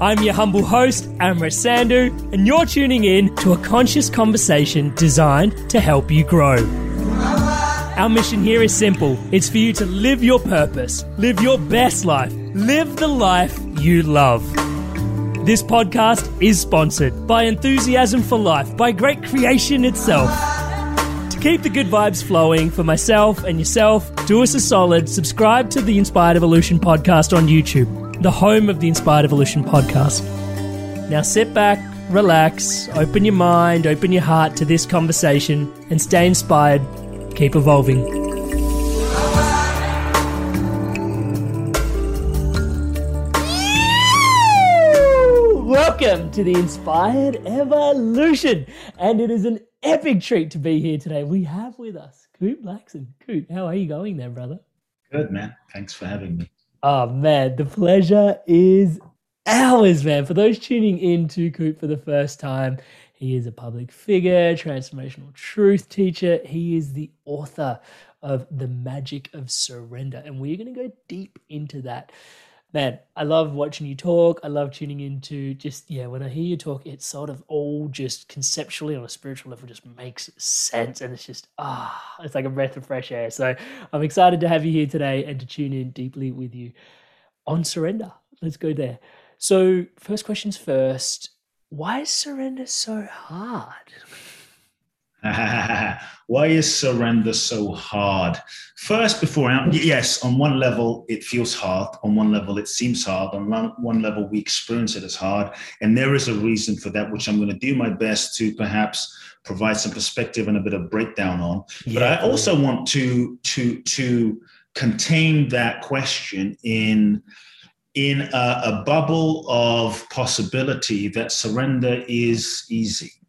I'm your humble host, Amrit Sandhu, and you're tuning in to a conscious conversation designed to help you grow. Our mission here is simple it's for you to live your purpose, live your best life, live the life you love. This podcast is sponsored by Enthusiasm for Life, by Great Creation itself. To keep the good vibes flowing for myself and yourself, do us a solid, subscribe to the Inspired Evolution podcast on YouTube, the home of the Inspired Evolution podcast. Now sit back, relax, open your mind, open your heart to this conversation, and stay inspired. Keep evolving. Welcome to the Inspired Evolution, and it is an epic treat to be here today. We have with us Kute Blackson. Coop, how are you going there, brother? Good, man. Thanks for having me. Oh, man, the pleasure is ours, man. For those tuning in to Kute for the first time, he is a public figure, transformational truth teacher. He is the author of The Magic of Surrender, and we're going to go deep into that man, I love watching you talk. I love tuning into just, yeah, when I hear you talk, it's sort of all just conceptually on a spiritual level just makes sense. And it's just, ah, it's like a breath of fresh air. So I'm excited to have you here today and to tune in deeply with you on surrender. Let's go there. So, first questions first. Why is surrender so hard? Why is surrender so hard? First, before I, yes, on one level it feels hard. On one level it seems hard. On one, level we experience it as hard, and there is a reason for that, which I'm going to do my best to perhaps provide some perspective and a bit of breakdown on. Yeah. But I also want to to to contain that question in in a, a bubble of possibility that surrender is easy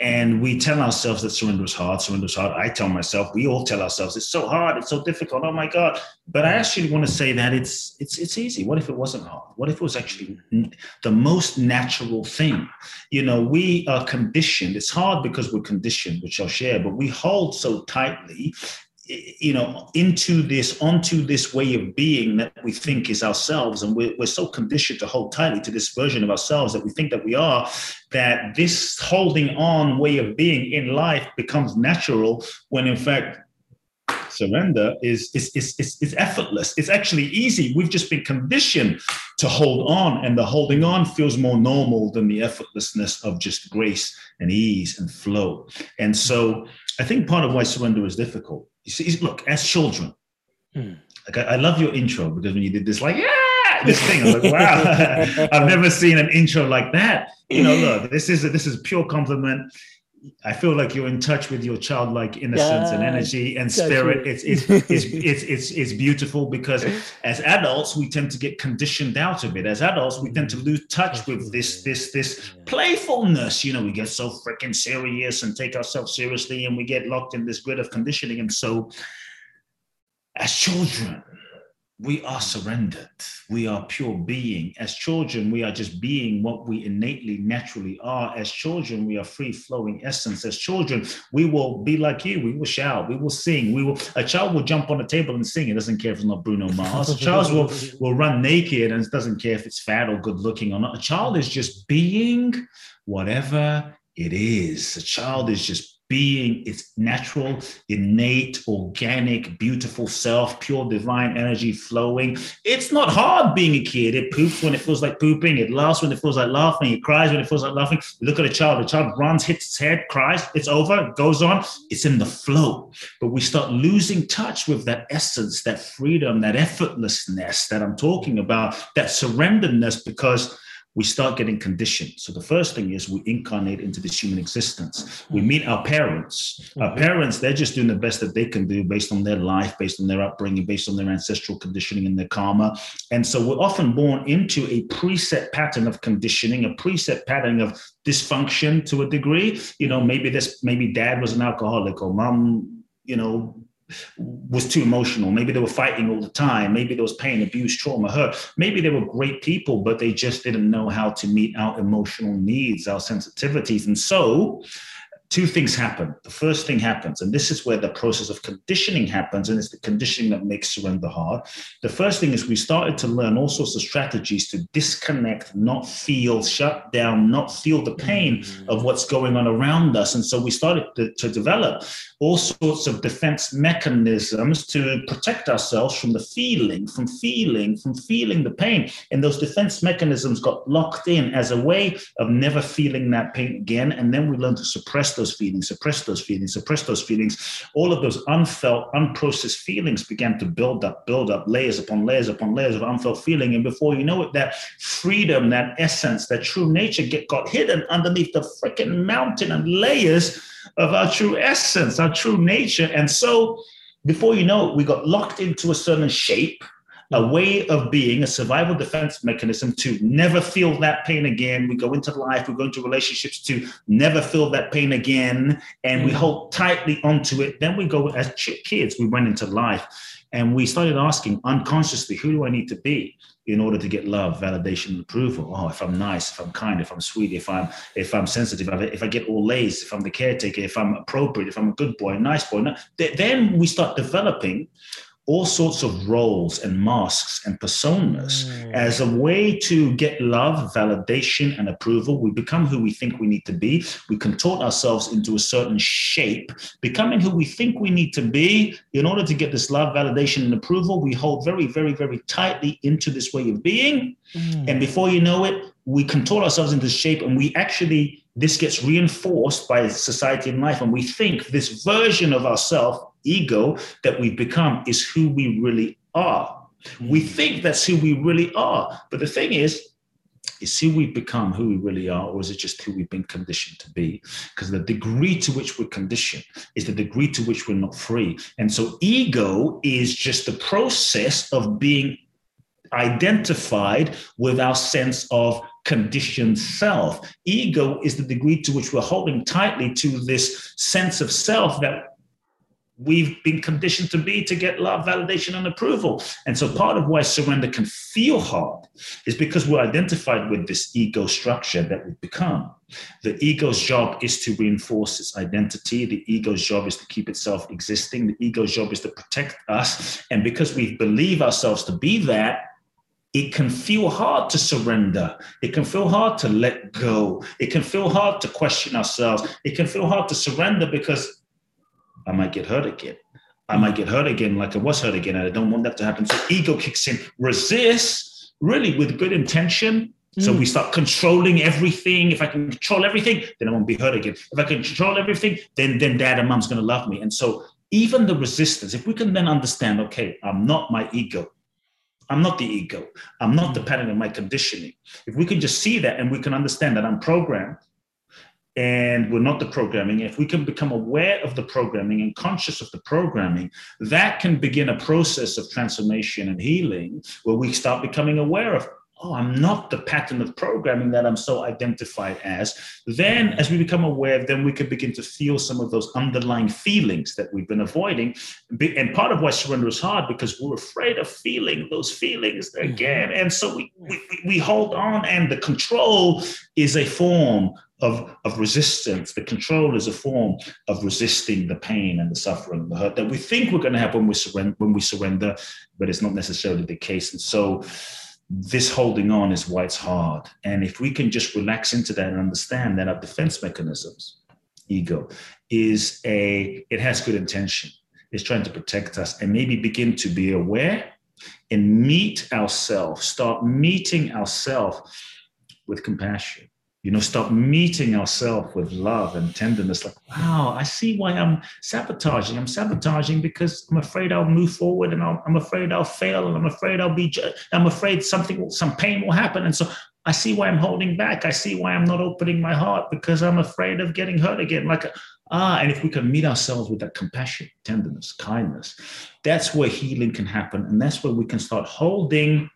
and we tell ourselves that surrender is hard, surrender is hard. I tell myself, we all tell ourselves it's so hard, it's so difficult. Oh my God. But I actually want to say that it's it's it's easy. What if it wasn't hard? What if it was actually the most natural thing? You know, we are conditioned. It's hard because we're conditioned, which I'll share, but we hold so tightly you know into this onto this way of being that we think is ourselves. And we're, we're so conditioned to hold tightly to this version of ourselves that we think that we are that this holding on way of being in life becomes natural when in fact surrender is is, is, is, is effortless. It's actually easy. We've just been conditioned to hold on and the holding on feels more normal than the effortlessness of just grace and ease and flow. And so i think part of why surrender is difficult you see, look, as children, mm. like I, I, love your intro because when you did this, like, yeah, this thing, I was like, wow, I've never seen an intro like that. You know, look, this is a, this is a pure compliment. I feel like you're in touch with your childlike innocence yeah, and energy and spirit. It's it's, it's it's it's it's beautiful because as adults we tend to get conditioned out of it. As adults we tend to lose touch with this this this playfulness. You know, we get so freaking serious and take ourselves seriously, and we get locked in this grid of conditioning. And so, as children, we are mm. surrendered. We are pure being. As children, we are just being what we innately, naturally are. As children, we are free flowing essence. As children, we will be like you. We will shout. We will sing. We will. A child will jump on a table and sing. It doesn't care if it's not Bruno Mars. A child will will run naked and doesn't care if it's fat or good looking or not. A child is just being whatever it is. A child is just being its natural, innate, organic, beautiful self, pure divine energy flowing. It's not hard being a kid. It poops when it feels like pooping. It laughs when it feels like laughing. It cries when it feels like laughing. You look at a child. The child runs, hits its head, cries. It's over. it goes on. It's in the flow. But we start losing touch with that essence, that freedom, that effortlessness that I'm talking about, that surrenderedness, because we start getting conditioned. So the first thing is we incarnate into this human existence. We meet our parents. Our mm-hmm. parents, they're just doing the best that they can do based on their life, based on their upbringing, based on their ancestral conditioning and their karma. And so we're often born into a preset pattern of conditioning, a preset pattern of dysfunction to a degree. You know, maybe this, maybe dad was an alcoholic or mom, you know, was too emotional. Maybe they were fighting all the time. Maybe there was pain, abuse, trauma, hurt. Maybe they were great people, but they just didn't know how to meet our emotional needs, our sensitivities. And so two things happen. The first thing happens, and this is where the process of conditioning happens, and it's the conditioning that makes surrender hard. The first thing is we started to learn all sorts of strategies to disconnect, not feel, shut down, not feel the pain mm-hmm. of what's going on around us. And so we started to, to develop all sorts of defense mechanisms to protect ourselves from the feeling, from feeling, from feeling the pain. And those defense mechanisms got locked in as a way of never feeling that pain again. And then we learned to suppress those those feelings, suppress those feelings, suppress those feelings. All of those unfelt, unprocessed feelings began to build up, build up, layers upon layers upon layers of unfelt feeling. And before you know it, that freedom, that essence, that true nature get got hidden underneath the freaking mountain and layers of our true essence, our true nature. And so before you know it, we got locked into a certain shape a way of being, a survival defense mechanism to never feel that pain again. We go into life, we go into relationships to never feel that pain again, and we mm. hold tightly onto it. Then we go as kids, we went into life and we started asking unconsciously, who do I need to be? in order to get love, validation, and approval. Oh, if I'm nice, if I'm kind, if I'm sweet, if I'm if I'm sensitive, if I get all A's, if I'm the caretaker, if I'm appropriate, if I'm a good boy, a nice boy. Then we start developing all sorts of roles and masks and personas mm. as a way to get love, validation, and approval. We become who we think we need to be. We contort ourselves into a certain shape, becoming who we think we need to be in order to get this love, validation, and approval. We hold very, very, very tightly into this way of being. Mm. And before you know it, we contort ourselves into shape and we actually, this gets reinforced by society and life. And we think this version of ourselves ego that we've become is who we really are. We hmm. think that's who we really are. But the thing is, is who we've become who we really are, or is it just who we've been conditioned to be? Because the degree to which we're conditioned is the degree to which we're not free. And so ego is just the process of being identified with our sense of conditioned self. Ego is the degree to which we're holding tightly to this sense of self that we've been conditioned to be to get love, validation, and approval. And so part of why surrender can feel hard is because we're identified with this ego structure that we've become. The ego's job is to reinforce its identity. The ego's job is to keep itself existing. The ego's job is to protect us. And because we believe ourselves to be that, it can feel hard to surrender. It can feel hard to let go. It can feel hard to question ourselves. It can feel hard to surrender because I might get hurt again. I might get hurt again, like I was hurt again, and I don't want that to happen. So ego kicks in, resists really with good intention. So mm. we start controlling everything. If I can control everything, then I won't be hurt again. If I can control everything, then then dad and mom's gonna love me. And so even the resistance, if we can then understand, okay, I'm not my ego. I'm not the ego. I'm not the pattern of my conditioning. If we can just see that and we can understand that I'm programmed and we're not the programming, if we can become aware of the programming and conscious of the programming, that can begin a process of transformation and healing where we start becoming aware of oh, I'm not the pattern of programming that I'm so identified as, then as we become aware, then we can begin to feel some of those underlying feelings that we've been avoiding. And part of why surrender is hard because we're afraid of feeling those feelings mm-hmm. again. And so we, we, we hold on, and the control is a form of, of resistance. The control is a form of resisting the pain and the suffering, the hurt that we think we're going to have when we surrender, when we surrender, but it's not necessarily the case. And so this holding on is why it's hard. And if we can just relax into that and understand that our defense mechanisms, ego, is a, it has good intention. It's trying to protect us and maybe begin to be aware and meet ourselves, start meeting ourselves with compassion you know, stop meeting ourselves with love and tenderness. Like, wow, I see why I'm sabotaging. I'm sabotaging because I'm afraid I'll move forward and i am afraid I'll fail and I'm afraid I'll be, I'm afraid something, some pain will happen. And so I see why I'm holding back. I see why I'm not opening my heart because I'm afraid of getting hurt again. Like, ah, and if we can meet ourselves with that compassion, tenderness, kindness, that's where healing can happen. And that's where we can start holding,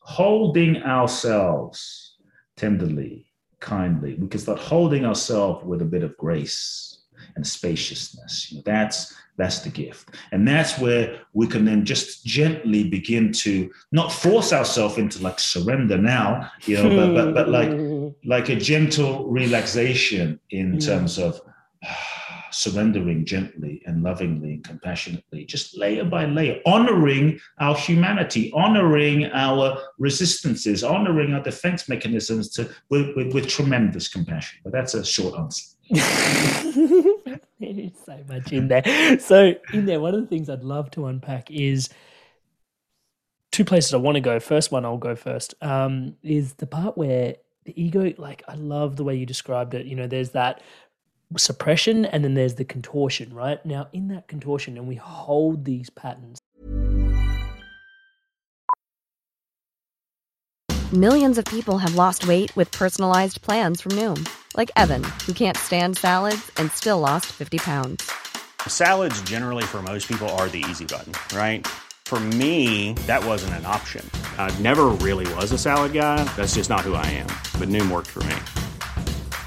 holding ourselves tenderly kindly. We can start holding ourselves with a bit of grace and spaciousness. You know, that's that's the gift. And that's where we can then just gently begin to not force ourselves into like surrender now, you know, but, but, but like hmm. like a gentle relaxation in hmm. terms of ah, surrendering gently and lovingly and compassionately, just layer by layer, honoring our humanity, honoring our resistances, honoring our defense mechanisms to, with, with, with tremendous compassion. But that's a short answer. There's so much in there. So, in there, one of the things I'd love to unpack is two places I want to go. First one, I'll go first, um, is the part where the ego, like, I love the way you described it. You know, there's that suppression and then there's the contortion, right? Now, in that contortion, and we hold these patterns. Millions of people have lost weight with personalized plans from Noom, like Evan, who can't stand salads and still lost 50 pounds. Salads, generally, for most people, are the easy button, right? For me, that wasn't an option. I never really was a salad guy. That's just not who I am. But Noom worked for me.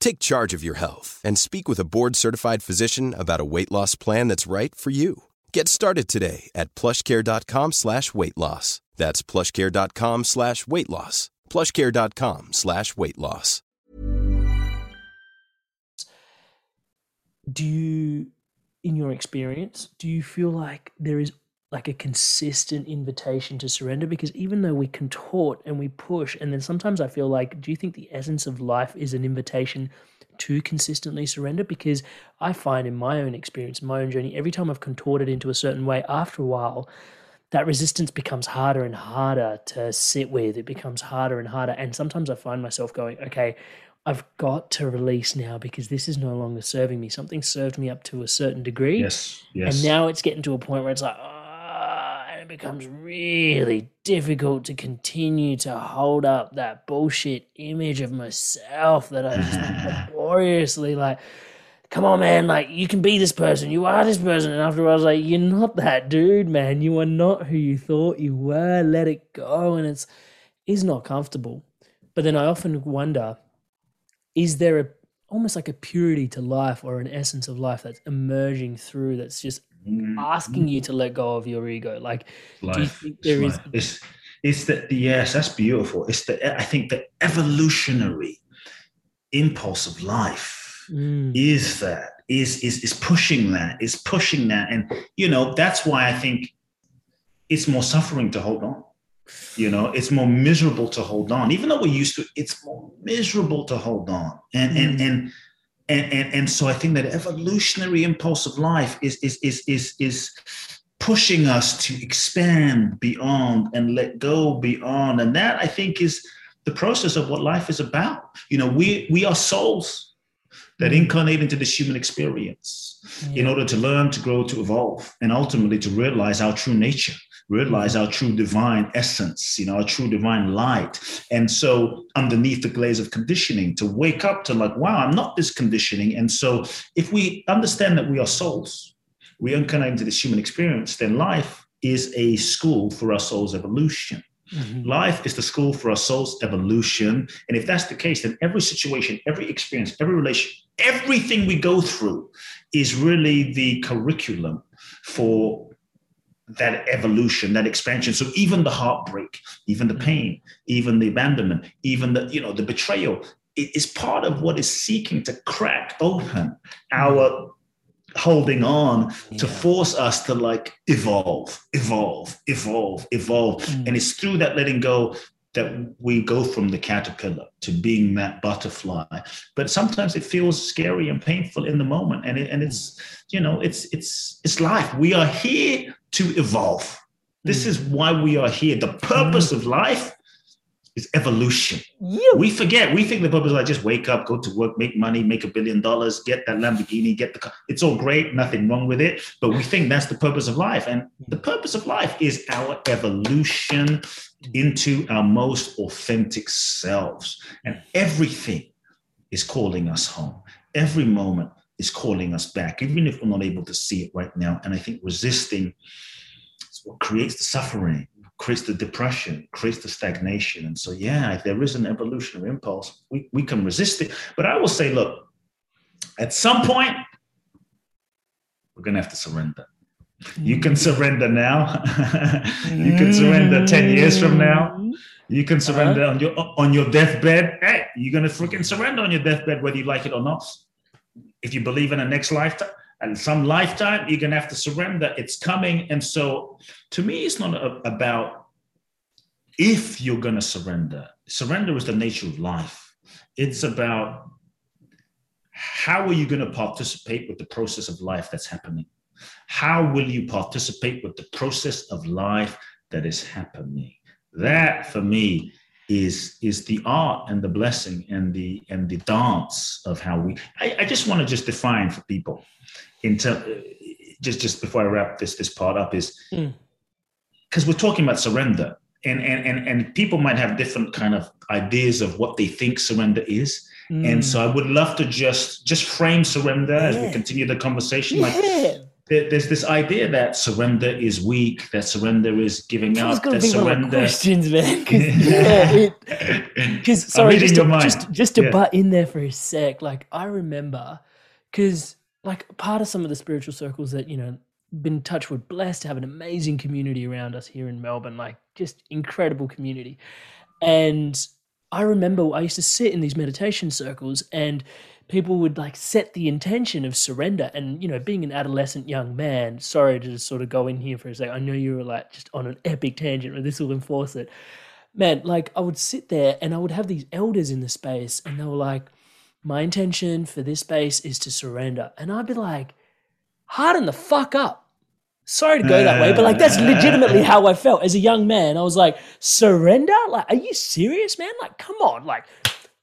Take charge of your health and speak with a board certified physician about a weight loss plan that's right for you. Get started today at plushcare.com slash weight loss. That's plushcare.com slash weight loss. Plushcare.com slash weight loss. Do you, in your experience, do you feel like there is like a consistent invitation to surrender because even though we contort and we push and then sometimes i feel like do you think the essence of life is an invitation to consistently surrender because i find in my own experience my own journey every time i've contorted into a certain way after a while that resistance becomes harder and harder to sit with it becomes harder and harder and sometimes i find myself going okay I've got to release now because this is no longer serving me. Something served me up to a certain degree. Yes. Yes. And now it's getting to a point where it's like, oh, it becomes really difficult to continue to hold up that bullshit image of myself that I just laboriously like. Come on, man! Like you can be this person. You are this person. And after I was like, you're not that dude, man. You are not who you thought you were. Let it go. And it's is not comfortable. But then I often wonder, is there a almost like a purity to life or an essence of life that's emerging through that's just mm-hmm. asking you to let go of your ego. Like, life. do you think there it's is? It's, it's that yes, that's beautiful. It's the I think the evolutionary impulse of life mm. is that is is is pushing that is pushing that, and you know that's why I think it's more suffering to hold on. You know, it's more miserable to hold on, even though we're used to. It's more miserable to hold on, and mm. and and and, and, and so I think that evolutionary impulse of life is, is, is, is, is pushing us to expand beyond and let go beyond. And that I think is the process of what life is about. You know, we, we are souls that mm. incarnate into this human experience yeah. in order to learn, to grow, to evolve, and ultimately to realize our true nature realize our true divine essence, you know, our true divine light. And so, underneath the glaze of conditioning, to wake up to like, wow, I'm not this conditioning. And so, if we understand that we are souls, we incarnate into this human experience, then life is a school for our soul's evolution. Mm-hmm. Life is the school for our soul's evolution. And if that's the case, then every situation, every experience, every relation, everything we go through is really the curriculum for that evolution, that expansion. So even the heartbreak, even the mm. pain, even the abandonment, even the you know the betrayal, it is part of what is seeking to crack open mm. our holding on yeah. to force us to like evolve, evolve, evolve, evolve. Mm. And it's through that letting go that we go from the caterpillar to being that butterfly but sometimes it feels scary and painful in the moment and it, and mm. it's you know it's it's it's life we are here to evolve this hmm. is why we are here the purpose hmm. of life is evolution. We forget. We think the purpose is like just wake up, go to work, make money, make a billion dollars, get that Lamborghini, get the car. It's all great, nothing wrong with it. But we think that's the purpose of life. And the hmm. purpose of life is our evolution into our most authentic selves. And everything is calling us home. Every moment is calling us back, even if we're not able to see it right now. And I think resisting is what creates the suffering creates the depression, creates the stagnation. And so, yeah, if there is an evolutionary impulse, we, we can resist it. But I will say, look, at some point, we're going to have to surrender. You can surrender now. you can surrender 10 years from now. You can surrender uh-huh. on your on your deathbed. Hey, you're gonna freaking surrender on your deathbed, whether you like it or not. If you believe in a next lifetime, and some lifetime you're going to have to surrender. It's coming. And so to me it's not a, about if you're going to surrender. Surrender is the nature of life. It's about how are you going to participate with the process of life that's happening? How will you participate with the process of life that is happening? That for me is is the art and the blessing and the and the dance of how we i, I just want to just define for people in terms just just before I wrap this this part up is because mm. we're talking about surrender and, and and and people might have different kind of ideas of what they think surrender is mm. and so I would love to just just frame surrender yeah. as we continue the conversation yeah. like there's this idea that surrender is weak, that surrender is giving up. That surrender. questions, man. Because sorry, just to, just just to yeah. butt in there for a sec. Like I remember, because like part of some of the spiritual circles that you know been touched with blessed to have an amazing community around us here in melbourne like just incredible community and i remember i used to sit in these meditation circles and people would like set the intention of surrender and you know being an adolescent young man sorry to just sort of go in here for a second i know you were like just on an epic tangent but this will enforce it man like i would sit there and i would have these elders in the space and they were like my intention for this space is to surrender. And I'd be like, harden the fuck up. Sorry to go that way, but like that's legitimately how I felt as a young man. I was like, surrender? Like, are you serious, man? Like, come on. Like,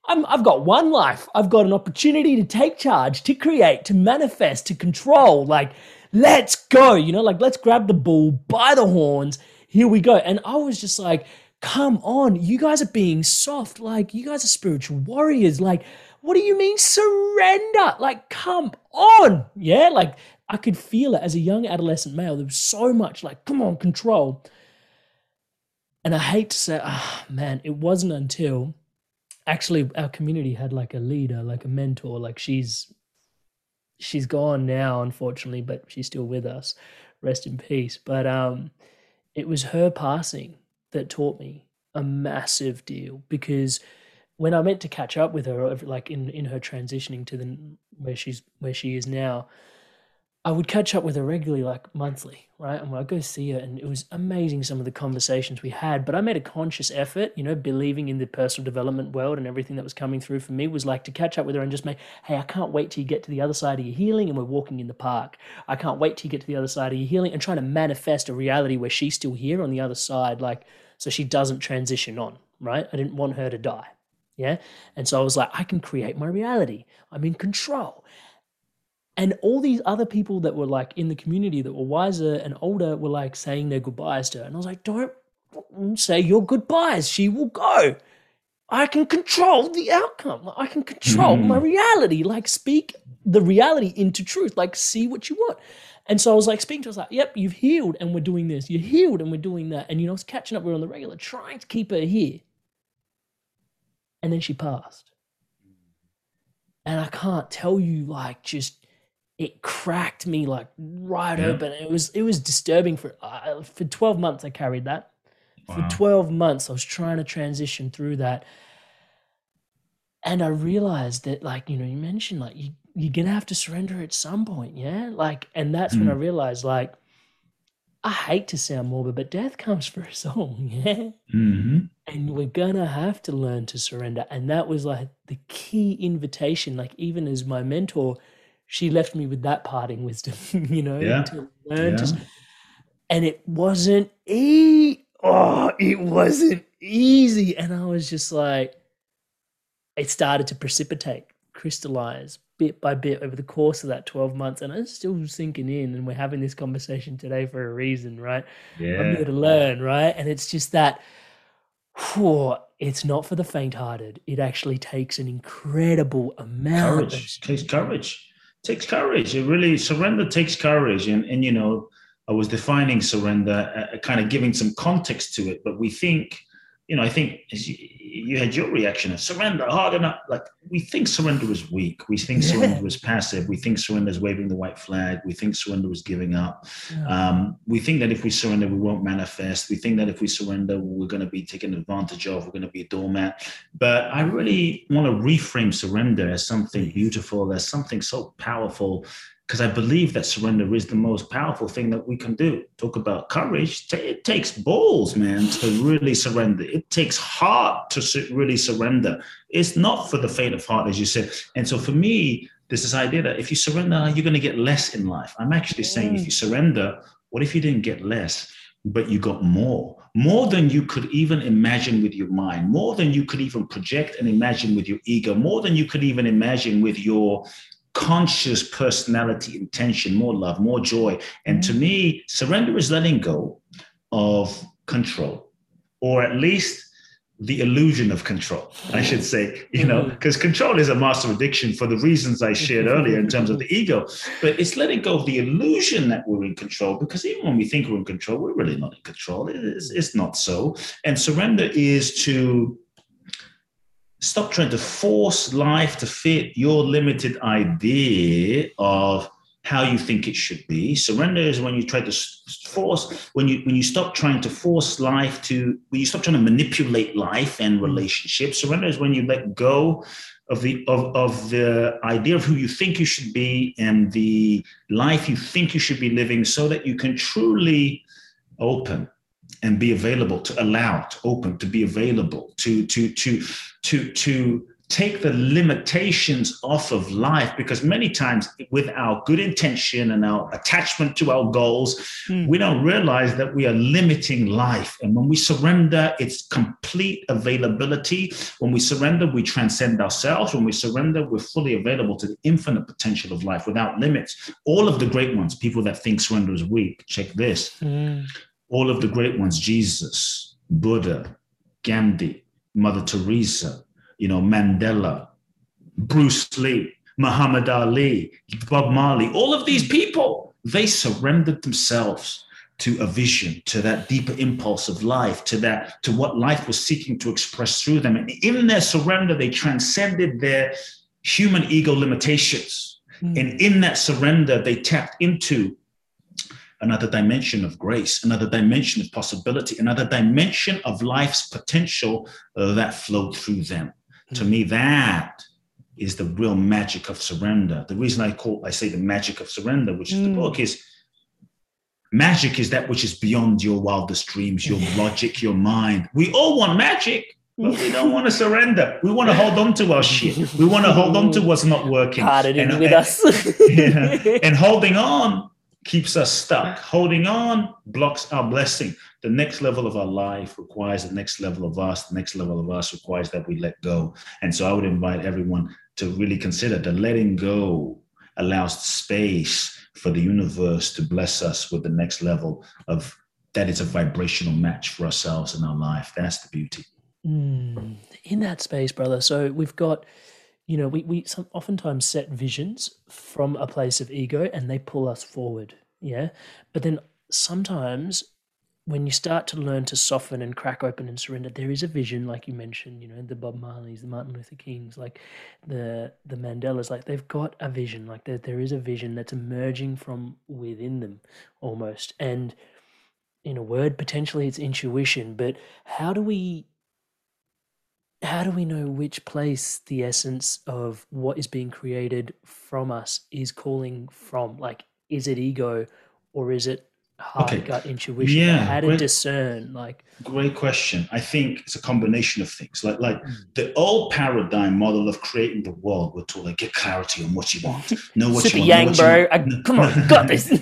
I'm, I've got one life. I've got an opportunity to take charge, to create, to manifest, to control. Like, let's go. You know, like, let's grab the bull by the horns. Here we go. And I was just like, come on. You guys are being soft. Like, you guys are spiritual warriors. Like, what do you mean surrender? Like, come on. Yeah, like I could feel it as a young adolescent male. There was so much like, come on, control. And I hate to say, ah, oh, man, it wasn't until actually our community had like a leader, like a mentor, like she's she's gone now, unfortunately, but she's still with us. Rest in peace. But um, it was her passing that taught me a massive deal because when I meant to catch up with her, like in in her transitioning to the where she's where she is now, I would catch up with her regularly, like monthly, right? And I'd go see her, and it was amazing some of the conversations we had. But I made a conscious effort, you know, believing in the personal development world and everything that was coming through for me was like to catch up with her and just make, hey, I can't wait till you get to the other side of your healing and we're walking in the park. I can't wait till you get to the other side of your healing and trying to manifest a reality where she's still here on the other side, like, so she doesn't transition on, right? I didn't want her to die. Yeah. And so I was like, I can create my reality. I'm in control. And all these other people that were like in the community that were wiser and older were like saying their goodbyes to her. And I was like, don't say your goodbyes. She will go. I can control the outcome. I can control mm. my reality. Like, speak the reality into truth. Like, see what you want. And so I was like speaking to us like, yep, you've healed and we're doing this. You're healed and we're doing that. And you know, I was catching up. We are on the regular, trying to keep her here. And then she passed. And I can't tell you like just it cracked me like right yeah. open. It was it was disturbing for uh, for 12 months I carried that. Wow. For 12 months I was trying to transition through that. And I realized that like, you know, you mentioned like you you're going to have to surrender at some point, yeah? Like and that's mm. when I mm. realized like I hate to sound morbid, but death comes for us all, yeah? Mm-hmm. And we're gonna have to learn to surrender. And that was like the key invitation. Like, even as my mentor, she left me with that parting wisdom, you know, yeah. to learn yeah. to. And it wasn't e. Oh, it wasn't easy, and I was just like, it started to precipitate, crystallize bit by bit over the course of that 12 months and it's still sinking in and we're having this conversation today for a reason right yeah i'm here to learn right and it's just that whew, it's not for the faint-hearted it actually takes an incredible amount courage of- takes courage takes courage. It really surrender takes courage, and and you know I was defining surrender, uh, uh kind of giving some context to it. But we think you know, I think you, you, had your reaction of surrender hard enough. Like we think surrender is weak. We think surrender is passive. We think surrender is waving the white flag. We think surrender is giving up. Yeah. Um, we think that if we surrender, we won't manifest. We think that if we surrender, we're going to be taken advantage of. We're going to be a doormat. But I really want to reframe surrender as something beautiful, as something so powerful because I believe that surrender is the most powerful thing that we can do. Talk about courage. It takes balls, man, to really surrender. It takes heart to really surrender. It's not for the faint of heart, as you said. And so for me, there's this idea that if you surrender, you're going to get less in life. I'm actually saying if you mm. surrender, what if you didn't get less, but you got more? More than you could even imagine with your mind, more than you could even project and imagine with your ego, more than you could even imagine with your conscious personality intention, more love, more joy. And to me, surrender is letting go of control, or at least the illusion of control, I should say, you know, because mm-hmm. control is a master addiction for the reasons I shared earlier in terms of the ego. But it's letting go of the illusion that we're in control, because even when we think we're in control, we're really not in control. It's, it's not so. And surrender is to stop trying to force life to fit your limited idea of how you think it should be. Surrender is when you try to force, when you when you stop trying to force life to, when you stop trying to manipulate life and relationships. Surrender is when you let go of the of, of the idea of who you think you should be and the life you think you should be living so that you can truly open and be available to allow to open to be available to to to to to take the limitations off of life. Because many times with our good intention and our attachment to our goals mm. we don't realize that we are limiting life. And when we surrender it's complete availability. When we surrender we transcend ourselves. When we surrender we're fully available to the infinite potential of life without limits. All of the great ones people that think surrender is weak check this. Mm all of the great ones jesus buddha gandhi mother teresa you know mandela bruce lee muhammad ali bob marley all of these people they surrendered themselves to a vision to that deeper impulse of life to that to what life was seeking to express through them and in their surrender they transcended their human ego limitations mm. and in that surrender they tapped into another dimension of grace, another dimension of possibility, another dimension of life's potential uh, that flowed through them. Mm-hmm. To me, that is the real magic of surrender. The reason I call I say the magic of surrender, which is mm. the book, is magic is that which is beyond your wildest dreams, your logic, your mind. We all want magic, but we don't want to surrender. We want to hold on to our shit. We want to hold on to what's not working. And, with and, us. yeah, and holding on keeps us stuck. Holding on blocks our blessing. The next level of our life requires the next level of us. The next level of us requires that we let go. And so I would invite everyone to really consider that letting go allows space for the universe to bless us with the next level of that is a vibrational match for ourselves in our life. That's the beauty. Mm, in that space, brother. So we've got, you know, we, we some, oftentimes set visions from a place of ego and they pull us forward. Yeah. But then sometimes when you start to learn to soften and crack open and surrender, there is a vision, like you mentioned, you know, the Bob Marleys, the Martin Luther Kings, like the the Mandelas, like they've got a vision, like there there is a vision that's emerging from within them almost. And in a word, potentially it's intuition, but how do we how do we know which place the essence of what is being created from us is calling from? Like, is it ego or is it heart okay. gut intuition. Yeah how to great, discern like great question. I think it's a combination of things. Like like mm. the old paradigm model of creating the world we're told like get clarity on what you want. Know what Super you want yang bro. I, come on got this.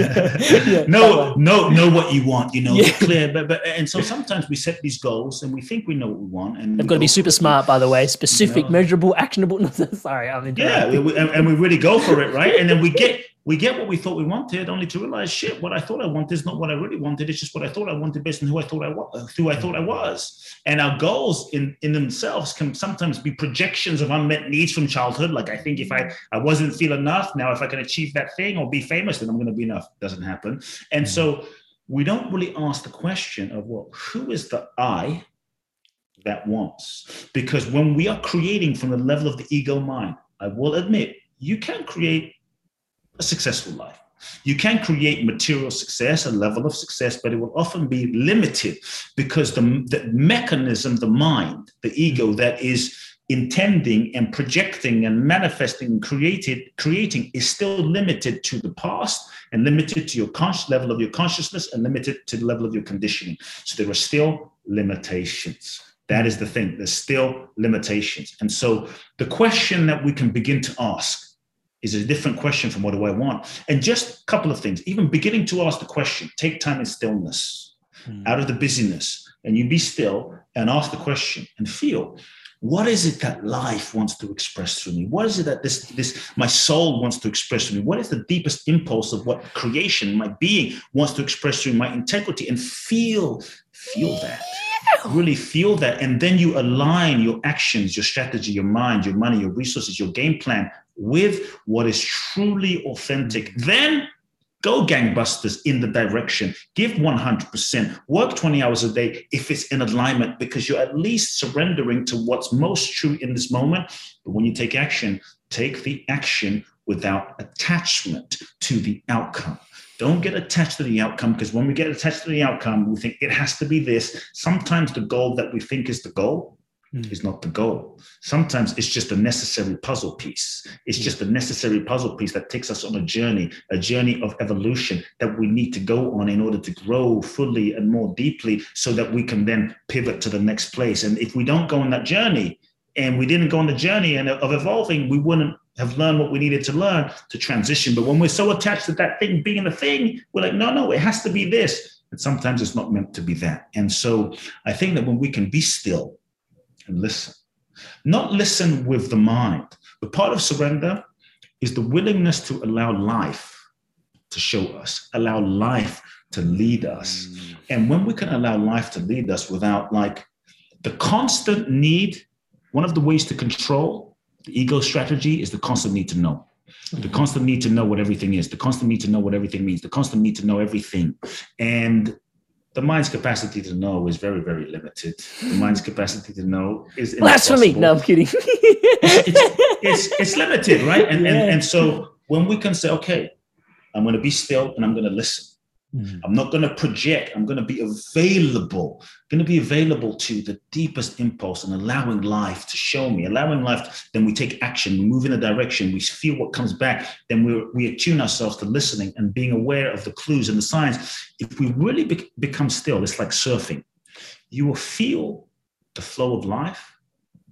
Yeah, no no know what you want you know yeah. clear. But, but and so sometimes we set these goals and we think we know what we want and they've got to be super smart by the way. Specific you measurable actionable. Sorry i'm yeah we, and, and we really go for it right? And then we get we get what we thought we wanted, only to realize, shit, what I thought I wanted is not what I really wanted. It's just what I thought I wanted based on who I thought I was, who I thought I was. And our goals in, in themselves can sometimes be projections of unmet needs from childhood. Like I think if I, I wasn't feel enough, now if I can achieve that thing or be famous, then I'm going to be enough. Doesn't happen. And mm. so we don't really ask the question of well, who is the I that wants? Because when we are creating from the level of the ego mind, I will admit, you can create a successful life. You can create material success, a level of success, but it will often be limited because the, the mechanism, the mind, the ego mm-hmm. that is intending and projecting and manifesting and created, creating is still limited to the past and limited to your conscious level of your consciousness and limited to the level of your conditioning. So there are still limitations. That is the thing. There's still limitations. And so the question that we can begin to ask is a different question from what do I want? And just a couple of things, even beginning to ask the question, take time in stillness mm. out of the busyness, and you be still and ask the question and feel what is it that life wants to express through me what is it that this this my soul wants to express through me what is the deepest impulse of what creation my being wants to express through my integrity and feel feel that really feel that and then you align your actions your strategy your mind your money your resources your game plan with what is truly authentic, mm-hmm. then go gangbusters in the direction. Give 100%. Work 20 hours a day if it's in alignment because you're at least surrendering to what's most true in this moment. But when you take action, take the action without attachment to the outcome. Don't get attached to the outcome because when we get attached to the outcome, we think it has to be this. Sometimes the goal that we think is the goal mm. is not the goal. Sometimes it's just a necessary puzzle piece. It's mm. just a necessary puzzle piece that takes us on a journey, a journey of evolution that we need to go on in order to grow fully and more deeply so that we can then pivot to the next place. And if we don't go on that journey, and we didn't go on the journey and of evolving, we wouldn't have learned what we needed to learn to transition. But when we're so attached to that thing being the thing, we're like, no, no, it has to be this. And sometimes it's not meant to be that. And so I think that when we can be still and listen. Not listen with the mind, but part of surrender is the willingness to allow life to show us, allow life to lead us. Mm. And when we can allow life to lead us without like the constant need, one of the ways to control the ego strategy is the constant need to know. The mm-hmm. constant need to know what everything is, the constant need to know what everything means, the constant need to know everything. And the mind's capacity to know is very, very limited. The mind's capacity to know is blasphemy. No, I'm kidding. it's, it's, it's, it's, limited, right? And, yeah. and and so when we can say, okay, I'm going to be still and I'm going to listen. Mm. I'm not going to project. I'm going to be available. I'm going to be available to the deepest impulse and allowing life to show me. Allowing life. Then we take action. We move in a direction. We feel what comes back. Then we we attune ourselves to listening and being aware of the clues and the signs. If we really be- become still, it's like surfing. You will feel the flow of life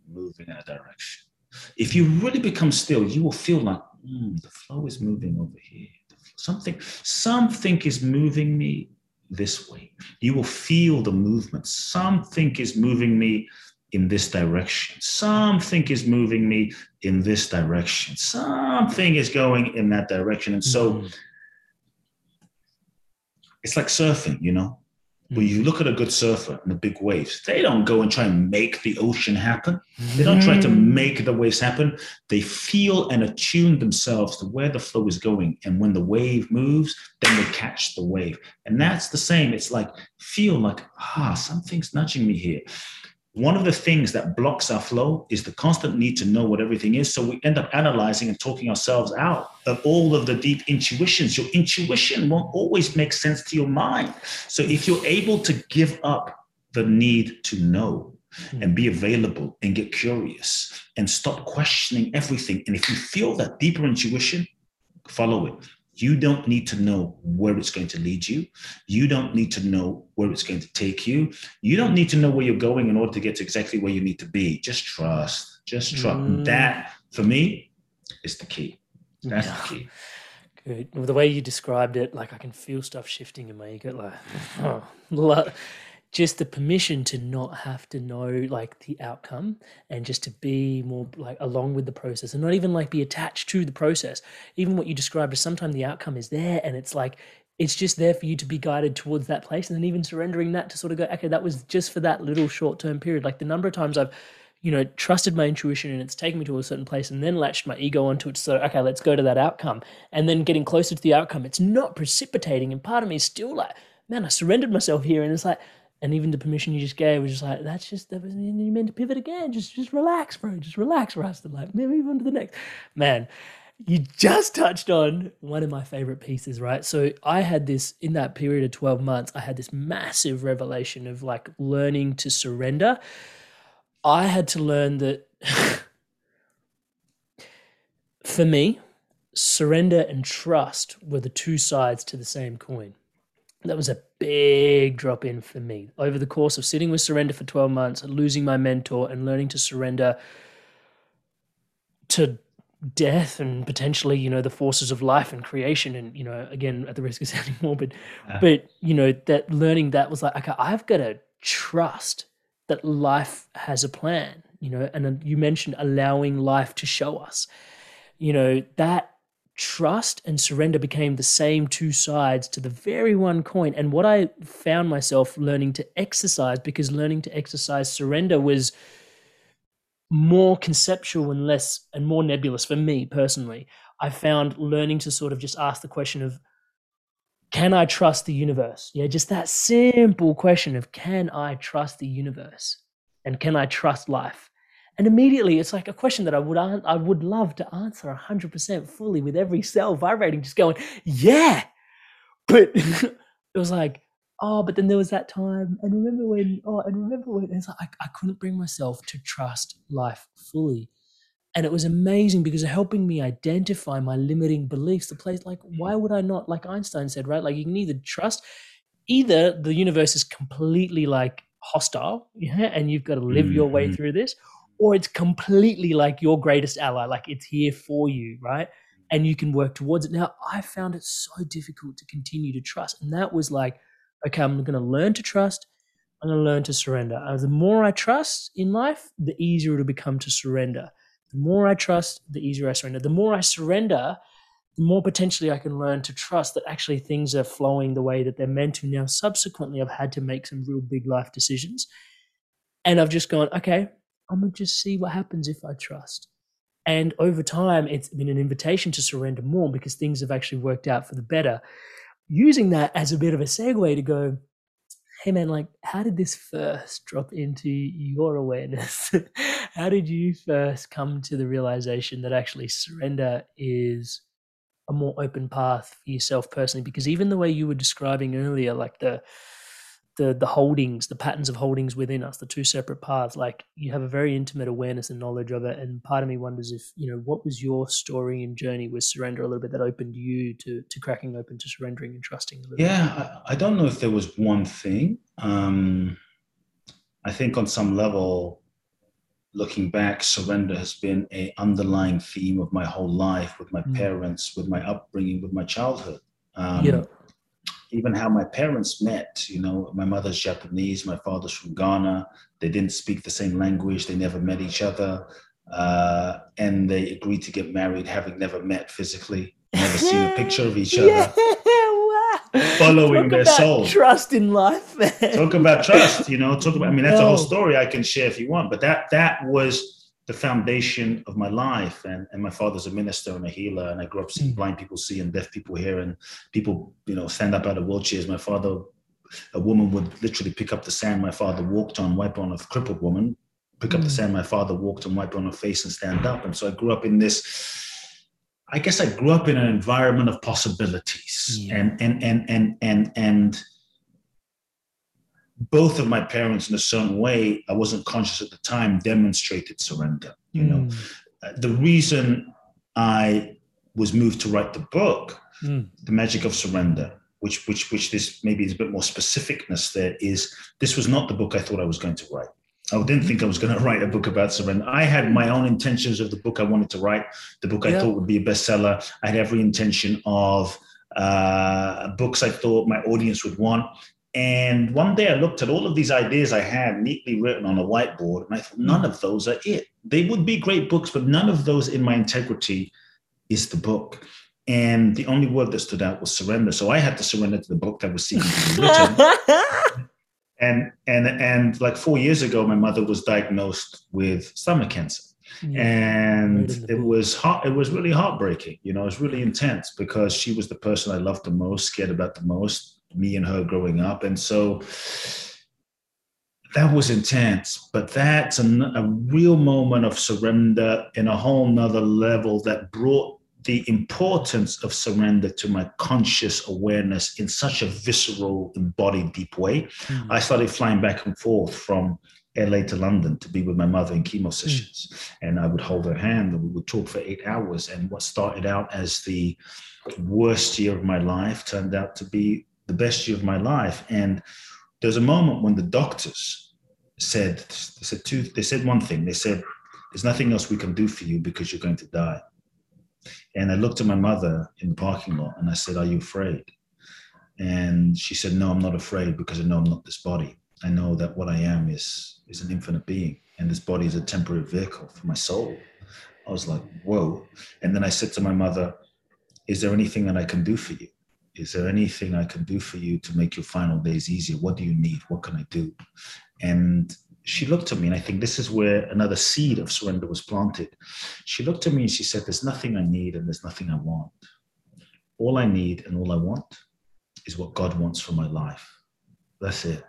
moving in a direction. If you really become still, you will feel like mm, the flow is moving over here Something, something is moving me this way. You will feel the movement. Something is moving me in this direction. Something is moving me in this direction. Something is going in that direction. And so mm. it's like surfing, you know? When you look at a good surfer and the big waves, they don't go and try and make the ocean happen. They don't try to mm-hmm. make the waves happen. They feel and attune themselves to where the flow is going. And when the wave moves, then they catch the wave. And that's the same. It's like, feel like, ah, something's nudging me here one of the things that blocks our flow is the constant need to know what everything is. So we end up analyzing and talking ourselves out of all of the deep intuitions. Your intuition won't always make sense to your mind. So if you're able to give up the need to know hmm. and be available and get curious and stop questioning everything, and if you feel that deeper intuition, follow it. You don't need to know where it's going to lead you. You don't need to know where it's going to take you. You don't need to know where you're going in order to get to exactly where you need to be. Just trust. Just trust. Mm. That, for me, is the key. That's yeah. the key. Good. The way you described it, like I can feel stuff shifting in my ego. Like, oh, just the permission to not have to know like the outcome and just to be more like along with the process and not even like be attached to the process. Even what you described as sometimes the outcome is there and it's like it's just there for you to be guided towards that place and then even surrendering that to sort of go okay that was just for that little short term period. Like the number of times i've you know trusted my intuition and it's taken me to a certain place and then latched my ego onto it so okay let's go to that outcome. And then getting closer to the outcome it's not precipitating and part of me is still like man i surrendered myself here. And it's like and even the permission you just gave was just like that's just that was you meant to pivot again. Just just relax bro. Just relax Rasta like move on to the next. Man you just touched on one of my favorite pieces right? So I had this in that period of 12 months I had this massive revelation of like learning to surrender. I had to learn that for me surrender and trust were the two sides to the same coin that was a big drop in for me. Over the course of sitting with surrender for 12 months, losing my mentor, and learning to surrender to death and potentially, you know, the forces of life and creation. And, you know, again, at the risk of sounding morbid, yeah. but, you know, that learning that was like, okay, I've got to trust that life has a plan, you know, and you mentioned allowing life to show us, you know, that trust and surrender became the same two sides to the very one coin. And what I found myself learning to exercise, because learning to exercise surrender was more conceptual and less and more nebulous for me personally. I found learning to sort of just ask the question of, can I trust the universe? Yeah, just that simple question of, can I trust the universe? And can I trust life? And immediately, it's like a question that I would I would love to answer hundred percent fully with every cell vibrating, just going, yeah. But it was like, oh, but then there was that time, and remember when? Oh, and remember when? And it's like I, I couldn't bring myself to trust life fully, and it was amazing because helping me identify my limiting beliefs. The place, like, why would I not? Like Einstein said, right? Like you can either trust, either the universe is completely like hostile, yeah, and you've got to live mm-hmm. your way mm-hmm. through this, or it's completely like your greatest ally, like it's here for you, right? And you can work towards it. Now, I found it so difficult to continue to trust. And that was like, okay, I'm going to learn to trust. I'm going to learn to surrender. Uh, the more I trust in life, the easier it'll become to surrender. The more I trust, the easier I surrender. The more I surrender, the more potentially I can learn to trust that actually things are flowing the way that they're meant to. Now, subsequently, I've had to make some real big life decisions. And I've just gone, okay, I'm gonna just see what happens if I trust. And over time, it's been an invitation to surrender more because things have actually worked out for the better. Using that as a bit of a segue to go, hey man, like, how did this first drop into your awareness? how did you first come to the realization that actually surrender is a more open path for yourself personally? Because even the way you were describing earlier, like the the the holdings, the patterns of holdings within us, the two separate paths, like you have a very intimate awareness and knowledge of it. And part of me wonders if, you know, what was your story and journey with surrender a little bit that opened you to to cracking open to surrendering and trusting a little yeah, I, I, don't know if there was one thing. Um I think on some level, looking back, surrender has been a underlying theme of my whole life with my mm. parents, with my upbringing, with my childhood. Um, yeah. Even how my parents met, you know, my mother's Japanese, my father's from Ghana. They didn't speak the same language. They never met each other. Uh, and they agreed to get married, having never met physically, never seen a picture of each other. yeah following talk their soul. Trust in life. Man. Talk about trust, you know, talk about I mean that's no. a whole story I can share if you want, but that that was the foundation of my life. And, and my father's a minister and a healer, and I grew up seeing mm. blind people see and deaf people hear, and people, you know, stand up out of wheelchairs. My father, a woman would literally pick up the sand my father walked on, wipe on a crippled woman, pick up mm. the sand my father walked on, wipe on her face, and stand up. And so I grew up in this I guess I grew up in an environment of possibilities, yeah. and and and and and and both of my parents, in a certain way, I wasn't conscious at the time, demonstrated surrender. You mm. know, uh, the reason I was moved to write the book, mm. "The Magic of Surrender," which which which this maybe is a bit more specificness. There is this was not the book I thought I was going to write. I didn't think I was going to write a book about surrender. I had my own intentions of the book I wanted to write, the book I yeah. thought would be a bestseller. I had every intention of uh, books I thought my audience would want. And one day I looked at all of these ideas I had neatly written on a whiteboard, and I thought, none of those are it. They would be great books, but none of those in my integrity is the book. And the only word that stood out was surrender. So I had to surrender to the book that was seeking to be written. and and and like four years ago my mother was diagnosed with stomach cancer yeah. and it was hot it was really heartbreaking you know it was really intense because she was the person i loved the most scared about the most me and her growing up and so that was intense but that's a, a real moment of surrender in a whole nother level that brought the importance of surrender to my conscious awareness in such a visceral, embodied, deep way. Mm. I started flying back and forth from LA to London to be with my mother in chemo sessions. Mm. And I would hold her hand and we would talk for eight hours. And what started out as the worst year of my life turned out to be the best year of my life. And there's a moment when the doctors said, they said two, they said one thing. They said, there's nothing else we can do for you because you're going to die. And I looked at my mother in the parking lot and I said, Are you afraid? And she said, No, I'm not afraid because I know I'm not this body. I know that what I am is, is an infinite being, and this body is a temporary vehicle for my soul. I was like, Whoa. And then I said to my mother, Is there anything that I can do for you? Is there anything I can do for you to make your final days easier? What do you need? What can I do? And she looked at me, and I think this is where another seed of surrender was planted. She looked at me and she said, There's nothing I need and there's nothing I want. All I need and all I want is what God wants for my life. That's it.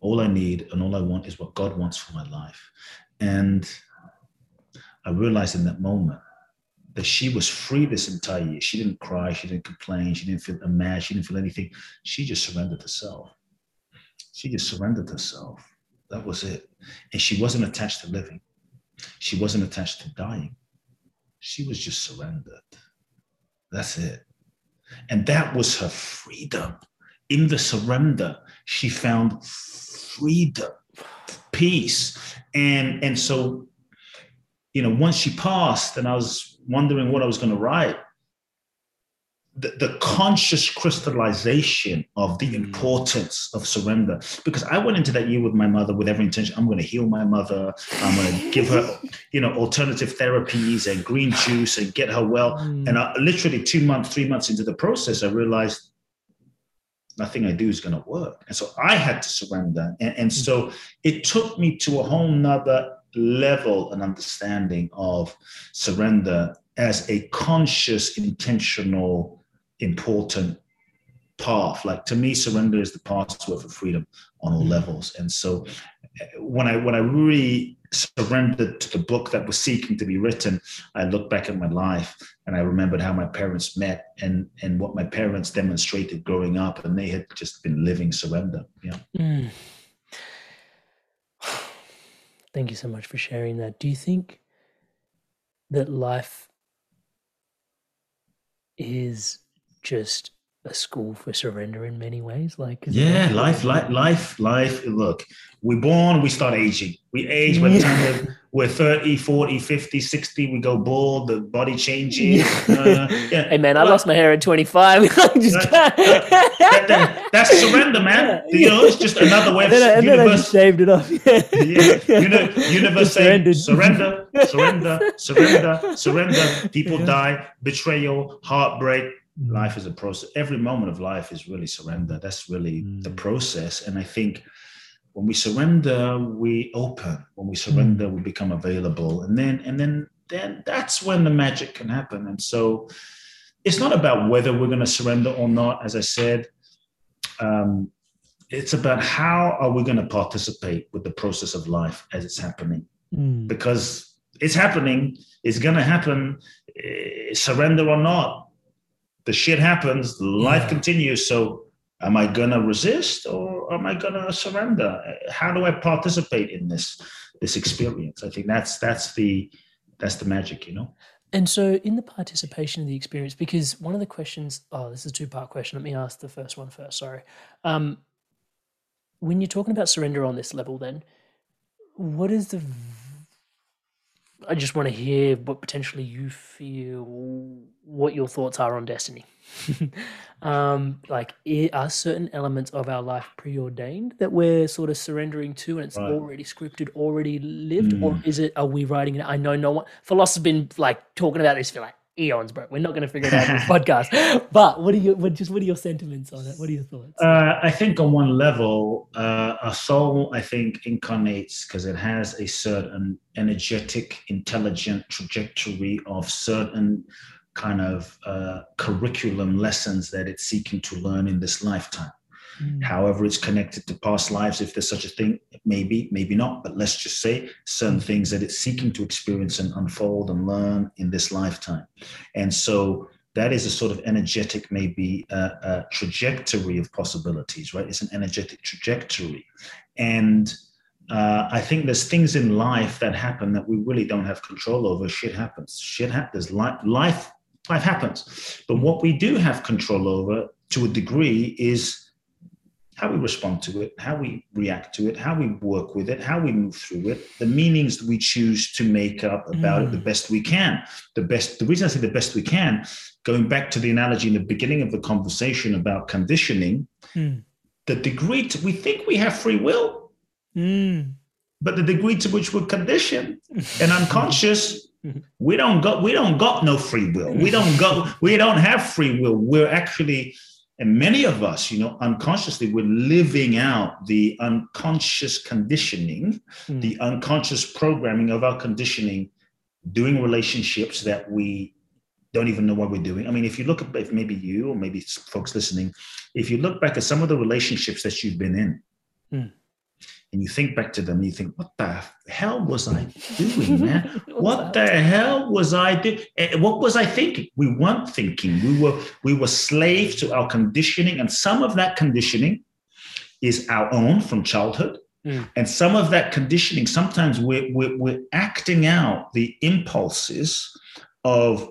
All I need and all I want is what God wants for my life. And I realized in that moment that she was free this entire year. She didn't cry, she didn't complain, she didn't feel mad, she didn't feel anything. She just surrendered herself. She just surrendered herself that was it. And she wasn't attached to living. She wasn't attached to dying. She was just surrendered. That's it. And that was her freedom. In the surrender, she found freedom, peace. And, and so, you know, once she passed and I was wondering what I was going to write, the, the, conscious crystallization of the mm. importance of surrender. Because I went into that year with my mother with every intention I'm going to heal my mother. I'm going to give her, you know, alternative therapies and green juice and get her well. Mm. And I, literally two months, three months into the process, I realized nothing I do is going to work. And so I had to surrender. And, and mm. so it took me to a whole nother level and understanding of surrender as a conscious, intentional important path. Like to me, surrender is the password for freedom on all levels. And so when I when I really surrendered to the book that was seeking to be written, I looked back at my life and I remembered how my parents met and and what my parents demonstrated growing up, and they had just been living surrender. Yeah. Mm. Thank you so much for sharing that. Do you think that life is just a school for surrender in many ways like yeah life life life life. Look we're born we start aging. We age by the time we're, 30 40 50 60 we go bald the body changes. Uh, yeah. hey man i lost my hair at 25 just that, that, that, that's surrender man. You know it's just another way of and then, and universe, then I just shaved it off. Yeah, you know, universe saying surrender surrender surrender surrender. People yeah. die betrayal heartbreak Mm. life is a process. Every moment of life is really surrender. That's really mm. the process. And i think when we surrender we open. When we surrender mm. we become available. And then and then then that's when the magic can happen. And so it's not about whether we're going to surrender or not as i said. Um, it's about how are we going to participate with the process of life as it's happening. Mm. because it's happening. It's going to happen eh, surrender or not the shit happens, life yeah. continues. So am I gonna resist or am I gonna surrender? How do I participate in this this experience? I think that's that's the that's the magic, you know. And so, in the participation of the experience, because one of the questions, oh, this is a two part question. Let me ask the first one first. Sorry. Um, when you're talking about surrender on this level, then what is the I just want to hear what potentially you feel, what your thoughts are on destiny. um, like, are certain elements of our life preordained that we're sort of surrendering to, and it's right. already scripted, already lived, mm. or is it? Are we writing it? I know no one. Philosophers been like talking about this for like eons, bro. We're not going to figure it out in this podcast. But what are your what just what are your sentiments on it? What are your thoughts? Uh, I think on one level, uh, a soul I think incarnates because it has a certain energetic, intelligent trajectory of certain kind of uh, curriculum lessons that it's seeking to learn in this lifetime. Mm. However, it's connected to past lives, if there's such a thing, maybe, maybe not. But let's just say certain things that it's seeking to experience and unfold and learn in this lifetime. And so that is a sort of energetic, maybe a, a trajectory of possibilities, right? It's an energetic trajectory. And uh, I think there's things in life that happen that we really don't have control over. Shit happens. Shit happens. Life, life, life happens. But what we do have control over to a degree is how we respond to it, how we react to it, how we work with it, how we move through it, the meanings that we choose to make up about mm. it the mm. best we can. The best, the reason I say the best we can, going back to the analogy in the beginning of the conversation about conditioning, mm. the degree to we think we have free will, mm. but the degree to which we're conditioned and unconscious. we don't got we don't got no free will. We don't go we don't have free will. We're actually and many of us, you know, unconsciously, we're living out the unconscious conditioning, mm. the unconscious programming of our conditioning, doing relationships that we don't even know what we're doing. I mean, if you look at if maybe you or maybe folks listening, if you look back at some of the relationships that you've been in, mm and you think back to them and you think, what the hell was I doing, man? what the hell was I doing? Eh, what was I thinking? We weren't thinking. We were we were slaves to our conditioning, and some of that conditioning is our own from childhood. Mm. And some of that conditioning, sometimes we're, we're, we're acting out the impulses of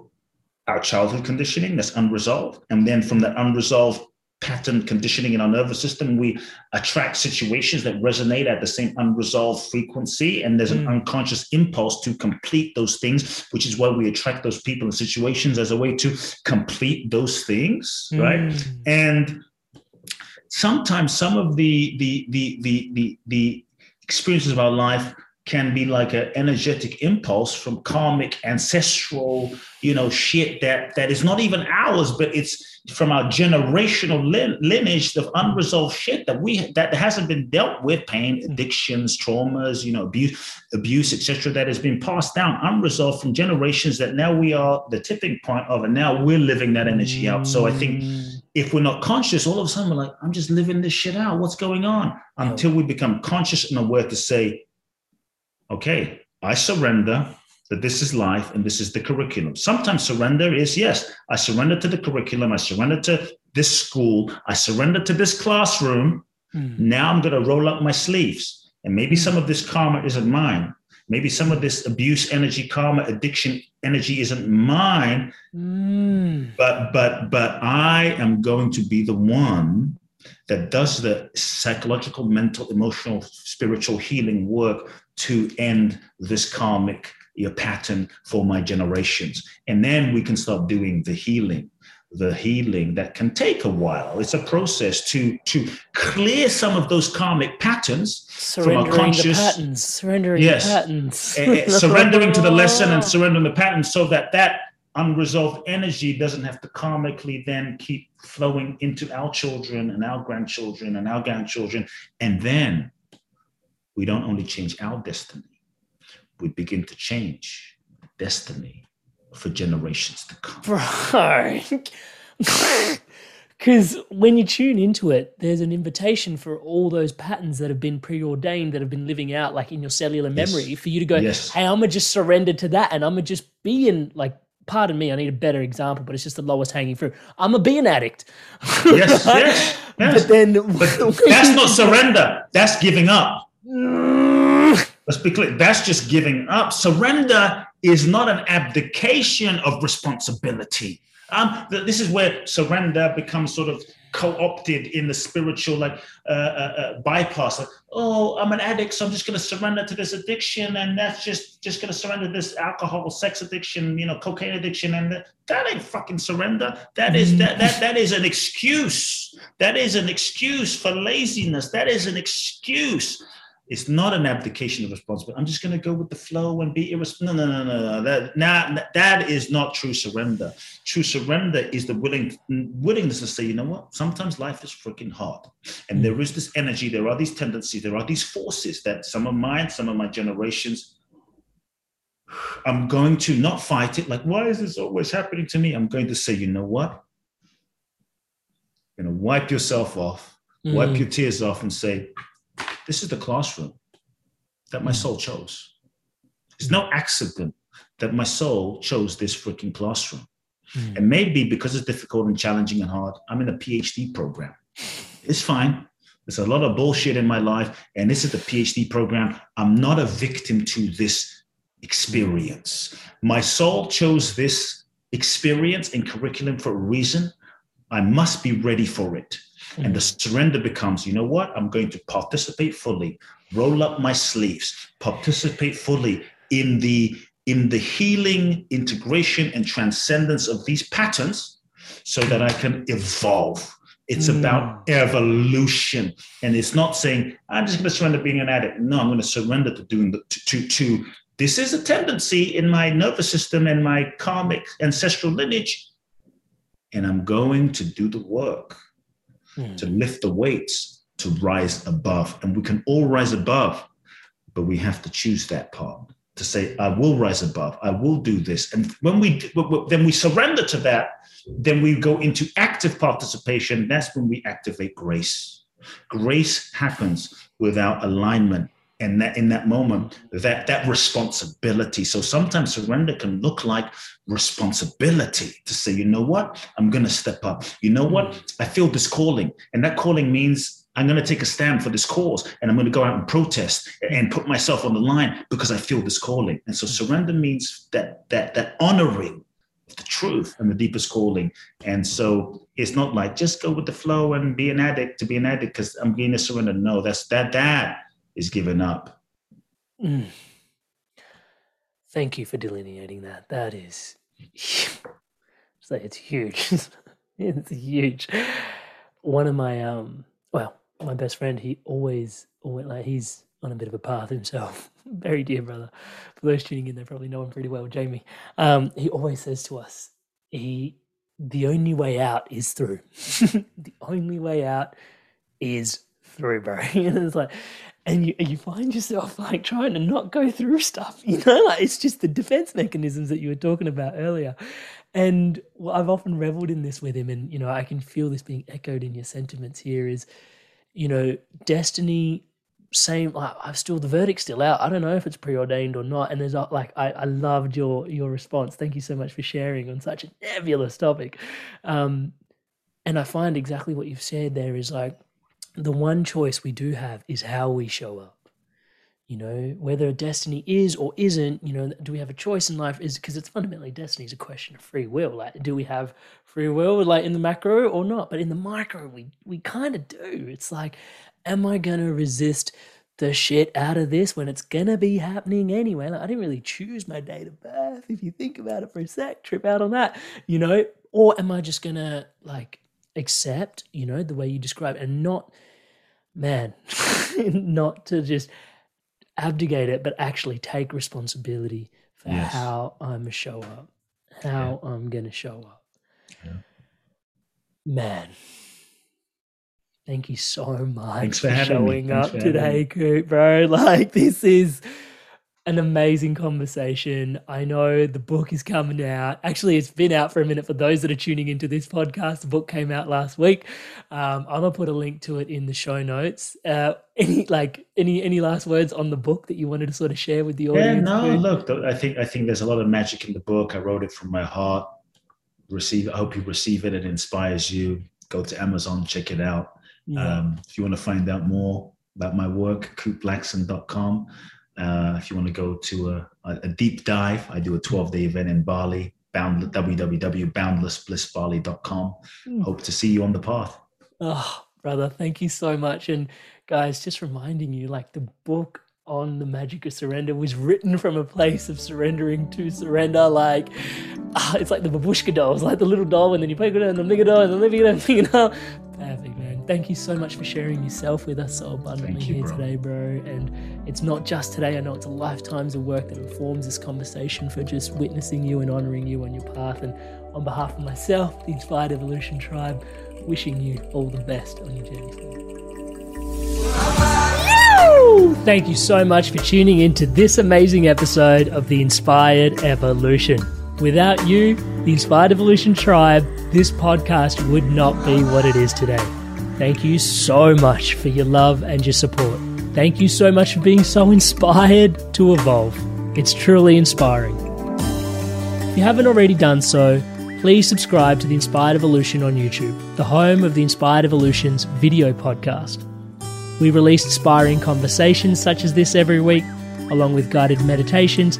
our childhood conditioning that's unresolved. And then from that unresolved pattern conditioning in our nervous system. We attract situations that resonate at the same unresolved frequency, and there's an mm. unconscious impulse to complete those things, which is why we attract those people and situations as a way to complete those things, mm. right? And sometimes some of the the the the the, the experiences of our life can be like an energetic impulse from karmic ancestral you know shit that that is not even ours but it's from our generational lineage of unresolved shit that we that hasn't been dealt with pain addictions traumas you know abuse abuse etc that has been passed down unresolved from generations that now we are the tipping point of and now we're living that energy out so i think mm. if we're not conscious, all of a sudden we're like, I'm just living this shit out. What's going on? Until we become conscious and aware to say, okay, I surrender that this is life and this is the curriculum. Sometimes surrender is yes, I surrender to the curriculum, I surrender to this school, I surrender to this classroom. Mm. Now I'm going to roll up my sleeves. And maybe some of this karma isn't mine. Maybe some of this abuse energy, karma, addiction energy isn't mine. Mm. But but but I am going to be the one that does the psychological, mental, emotional, spiritual healing work to end this karmic your pattern for my generations. And then we can start doing the healing the healing that can take a while. It's a process to to clear some of those karmic patterns surrendering from our conscious the patterns, surrendering yes, patterns, uh, surrendering to the lesson and surrendering the patterns, so that that unresolved energy doesn't have to karmically then keep flowing into our children and our grandchildren and our grandchildren, and then we don't only change our destiny, we begin to change destiny for generations to come. Right. Because when you tune into it, there's an invitation for all those patterns that have been preordained, that have been living out like in your cellular memory, yes. for you to go, yes. hey, I'm going to just surrender to that and I'm going to just be in, like, pardon me, I need a better example, but it's just the lowest hanging fruit. I'm going to be an addict. Yes, yes, yes. But then. But that's not surrender, that's giving up. Let's be clear. That's just giving up. Surrender is not an abdication of responsibility. Um, this is where surrender becomes sort of co-opted in the spiritual like uh, uh, uh, bypass. Like, oh, I'm an addict, so I'm just going to surrender to this addiction, and that's just just going to surrender this alcohol, sex addiction, you know, cocaine addiction, and that ain't fucking surrender. That is that that that is an excuse. That is an excuse for laziness. That is an excuse it's not an abdication of responsibility. I'm just going to go with the flow and be irresponsible. No, no, no, no, no. That, nah, that is not true surrender. True surrender is the willing willingness to say, you know what? Sometimes life is freaking hard, and there is this energy. There are these tendencies. There are these forces that some of mine, some of my generations. I'm going to not fight it. Like, why is this always happening to me? I'm going to say, you know what? You're going to wipe yourself off, mm. wipe your tears off, and say, this is the classroom that my soul chose. It's no accident that my soul chose this freaking classroom. Mm. And maybe because it's difficult and challenging and hard, I'm in a PhD program. It's fine. There's a lot of bullshit in my life, and this is the PhD program. I'm not a victim to this experience. My soul chose this experience and curriculum for a reason. I must be ready for it. Mm-hmm. And the surrender becomes, you know what? I'm going to participate fully, roll up my sleeves, participate fully in the in the healing, integration, and transcendence of these patterns so that I can evolve. It's mm. about evolution. And it's not saying, I'm just going to surrender being an addict. No, I'm going to surrender to doing the to, to, to this is a tendency in my nervous system and my karmic ancestral lineage. And I'm going to do the work mm. to lift the weights, to rise above. And we can all rise above, but we have to choose that part to say, I will rise above, I will do this. And when we then we surrender to that, then we go into active participation. That's when we activate grace. Grace happens without alignment and that in that moment that that responsibility. So sometimes surrender can look like responsibility to say you know what? I'm going to step up. You know what? I feel this calling. And that calling means i'm going to take a stand for this cause and i'm going to go out and protest and put myself on the line because i feel this calling. And so surrender means that that that honoring the truth and the deepest calling. And so it's not like just go with the flow and be an addict to be an addict because I'm being a surrender. No, that's that that is given up. Mm. Thank you for delineating that. That is, it's, huge. it's huge. One of my um, well, my best friend, he always, always like he's on a bit of a path himself. Very dear brother. For those tuning in, they probably know him pretty well, Jamie. Um, he always says to us, he the only way out is through. the only way out is through, bro. and it's like, and you you find yourself like trying to not go through stuff, you know, like it's just the defense mechanisms that you were talking about earlier. and I've often reveled in this with him, and you know, I can feel this being echoed in your sentiments here. Is you know, destiny. Same, like, I've still the verdict's still out. I don't know if it's preordained or not. And there's like, I, I loved your your response. Thank you so much for sharing on such a nebulous topic. Um, and I find exactly what you've said there is like the one choice we do have is how we show up. You know whether destiny is or isn't you know do we have a choice in life is because it's fundamentally destiny is a question of free will. Like do we have free will like in the macro or not? But in the micro we we kind of do. It's like am i to resist the shit out of this when it's gonna be happening anyway? Like, i didn't really choose my date of birth if you think about it for a sec trip out on that you know? Or am i just gonna like accept you know the way you describe it and not man not to just abdicate it, but actually take responsibility for yes. how I'm gonna show up, how yeah. I'm gonna show up. Yeah. Man, thank you so much Thanks for, for showing up today, Kute, bro. Like this is an amazing conversation. I know the book is coming out. Actually, it's been out for a minute for those that are tuning into this podcast. The book came out last week. Um, I'm gonna put a link to it in the show notes. Uh, any like any any last words on the book that you wanted to sort of share with the audience? Yeah, no. Look, I think I think there's a lot of magic in the book. I wrote it from my heart. Receive. I hope you receive it. It inspires you. Go to Amazon, check it out. Yeah. Um, if you want to find out more about my work, kuteblackson.com. Uh, if you want to go to a, a, deep dive, I do a 12 day event in Bali, bound, www.boundlessblissbali.com. Mm. Hope to see you on the path. Oh, brother, thank you so much. And guys, just reminding you like the book on the magic of surrender was written from a place of surrendering to surrender. Like, uh, it's like the babushka dolls, like the little doll, and then you play it and the bigger doll, and then the bigger doll, you know. Perfect, man. Thank you so much for sharing yourself with us oh, so abundantly you, here bro. today, bro. And it's not just today. I know it's a lifetimes of work that informs this conversation for just witnessing you and honoring you on your path. And on behalf of myself, the Inspired Evolution Tribe, wishing you all the best on your journey Thank you so much for tuning in to this amazing episode of the Inspired Evolution. Without you, the Inspired Evolution Tribe, this podcast would not be what it is today. Thank you so much for your love and your support. Thank you so much for being so inspired to evolve. It's truly inspiring. If you haven't already done so, please subscribe to the Inspired Evolution on YouTube, the home of the Inspired Evolution's video podcast. We release inspiring conversations such as this every week, along with guided meditations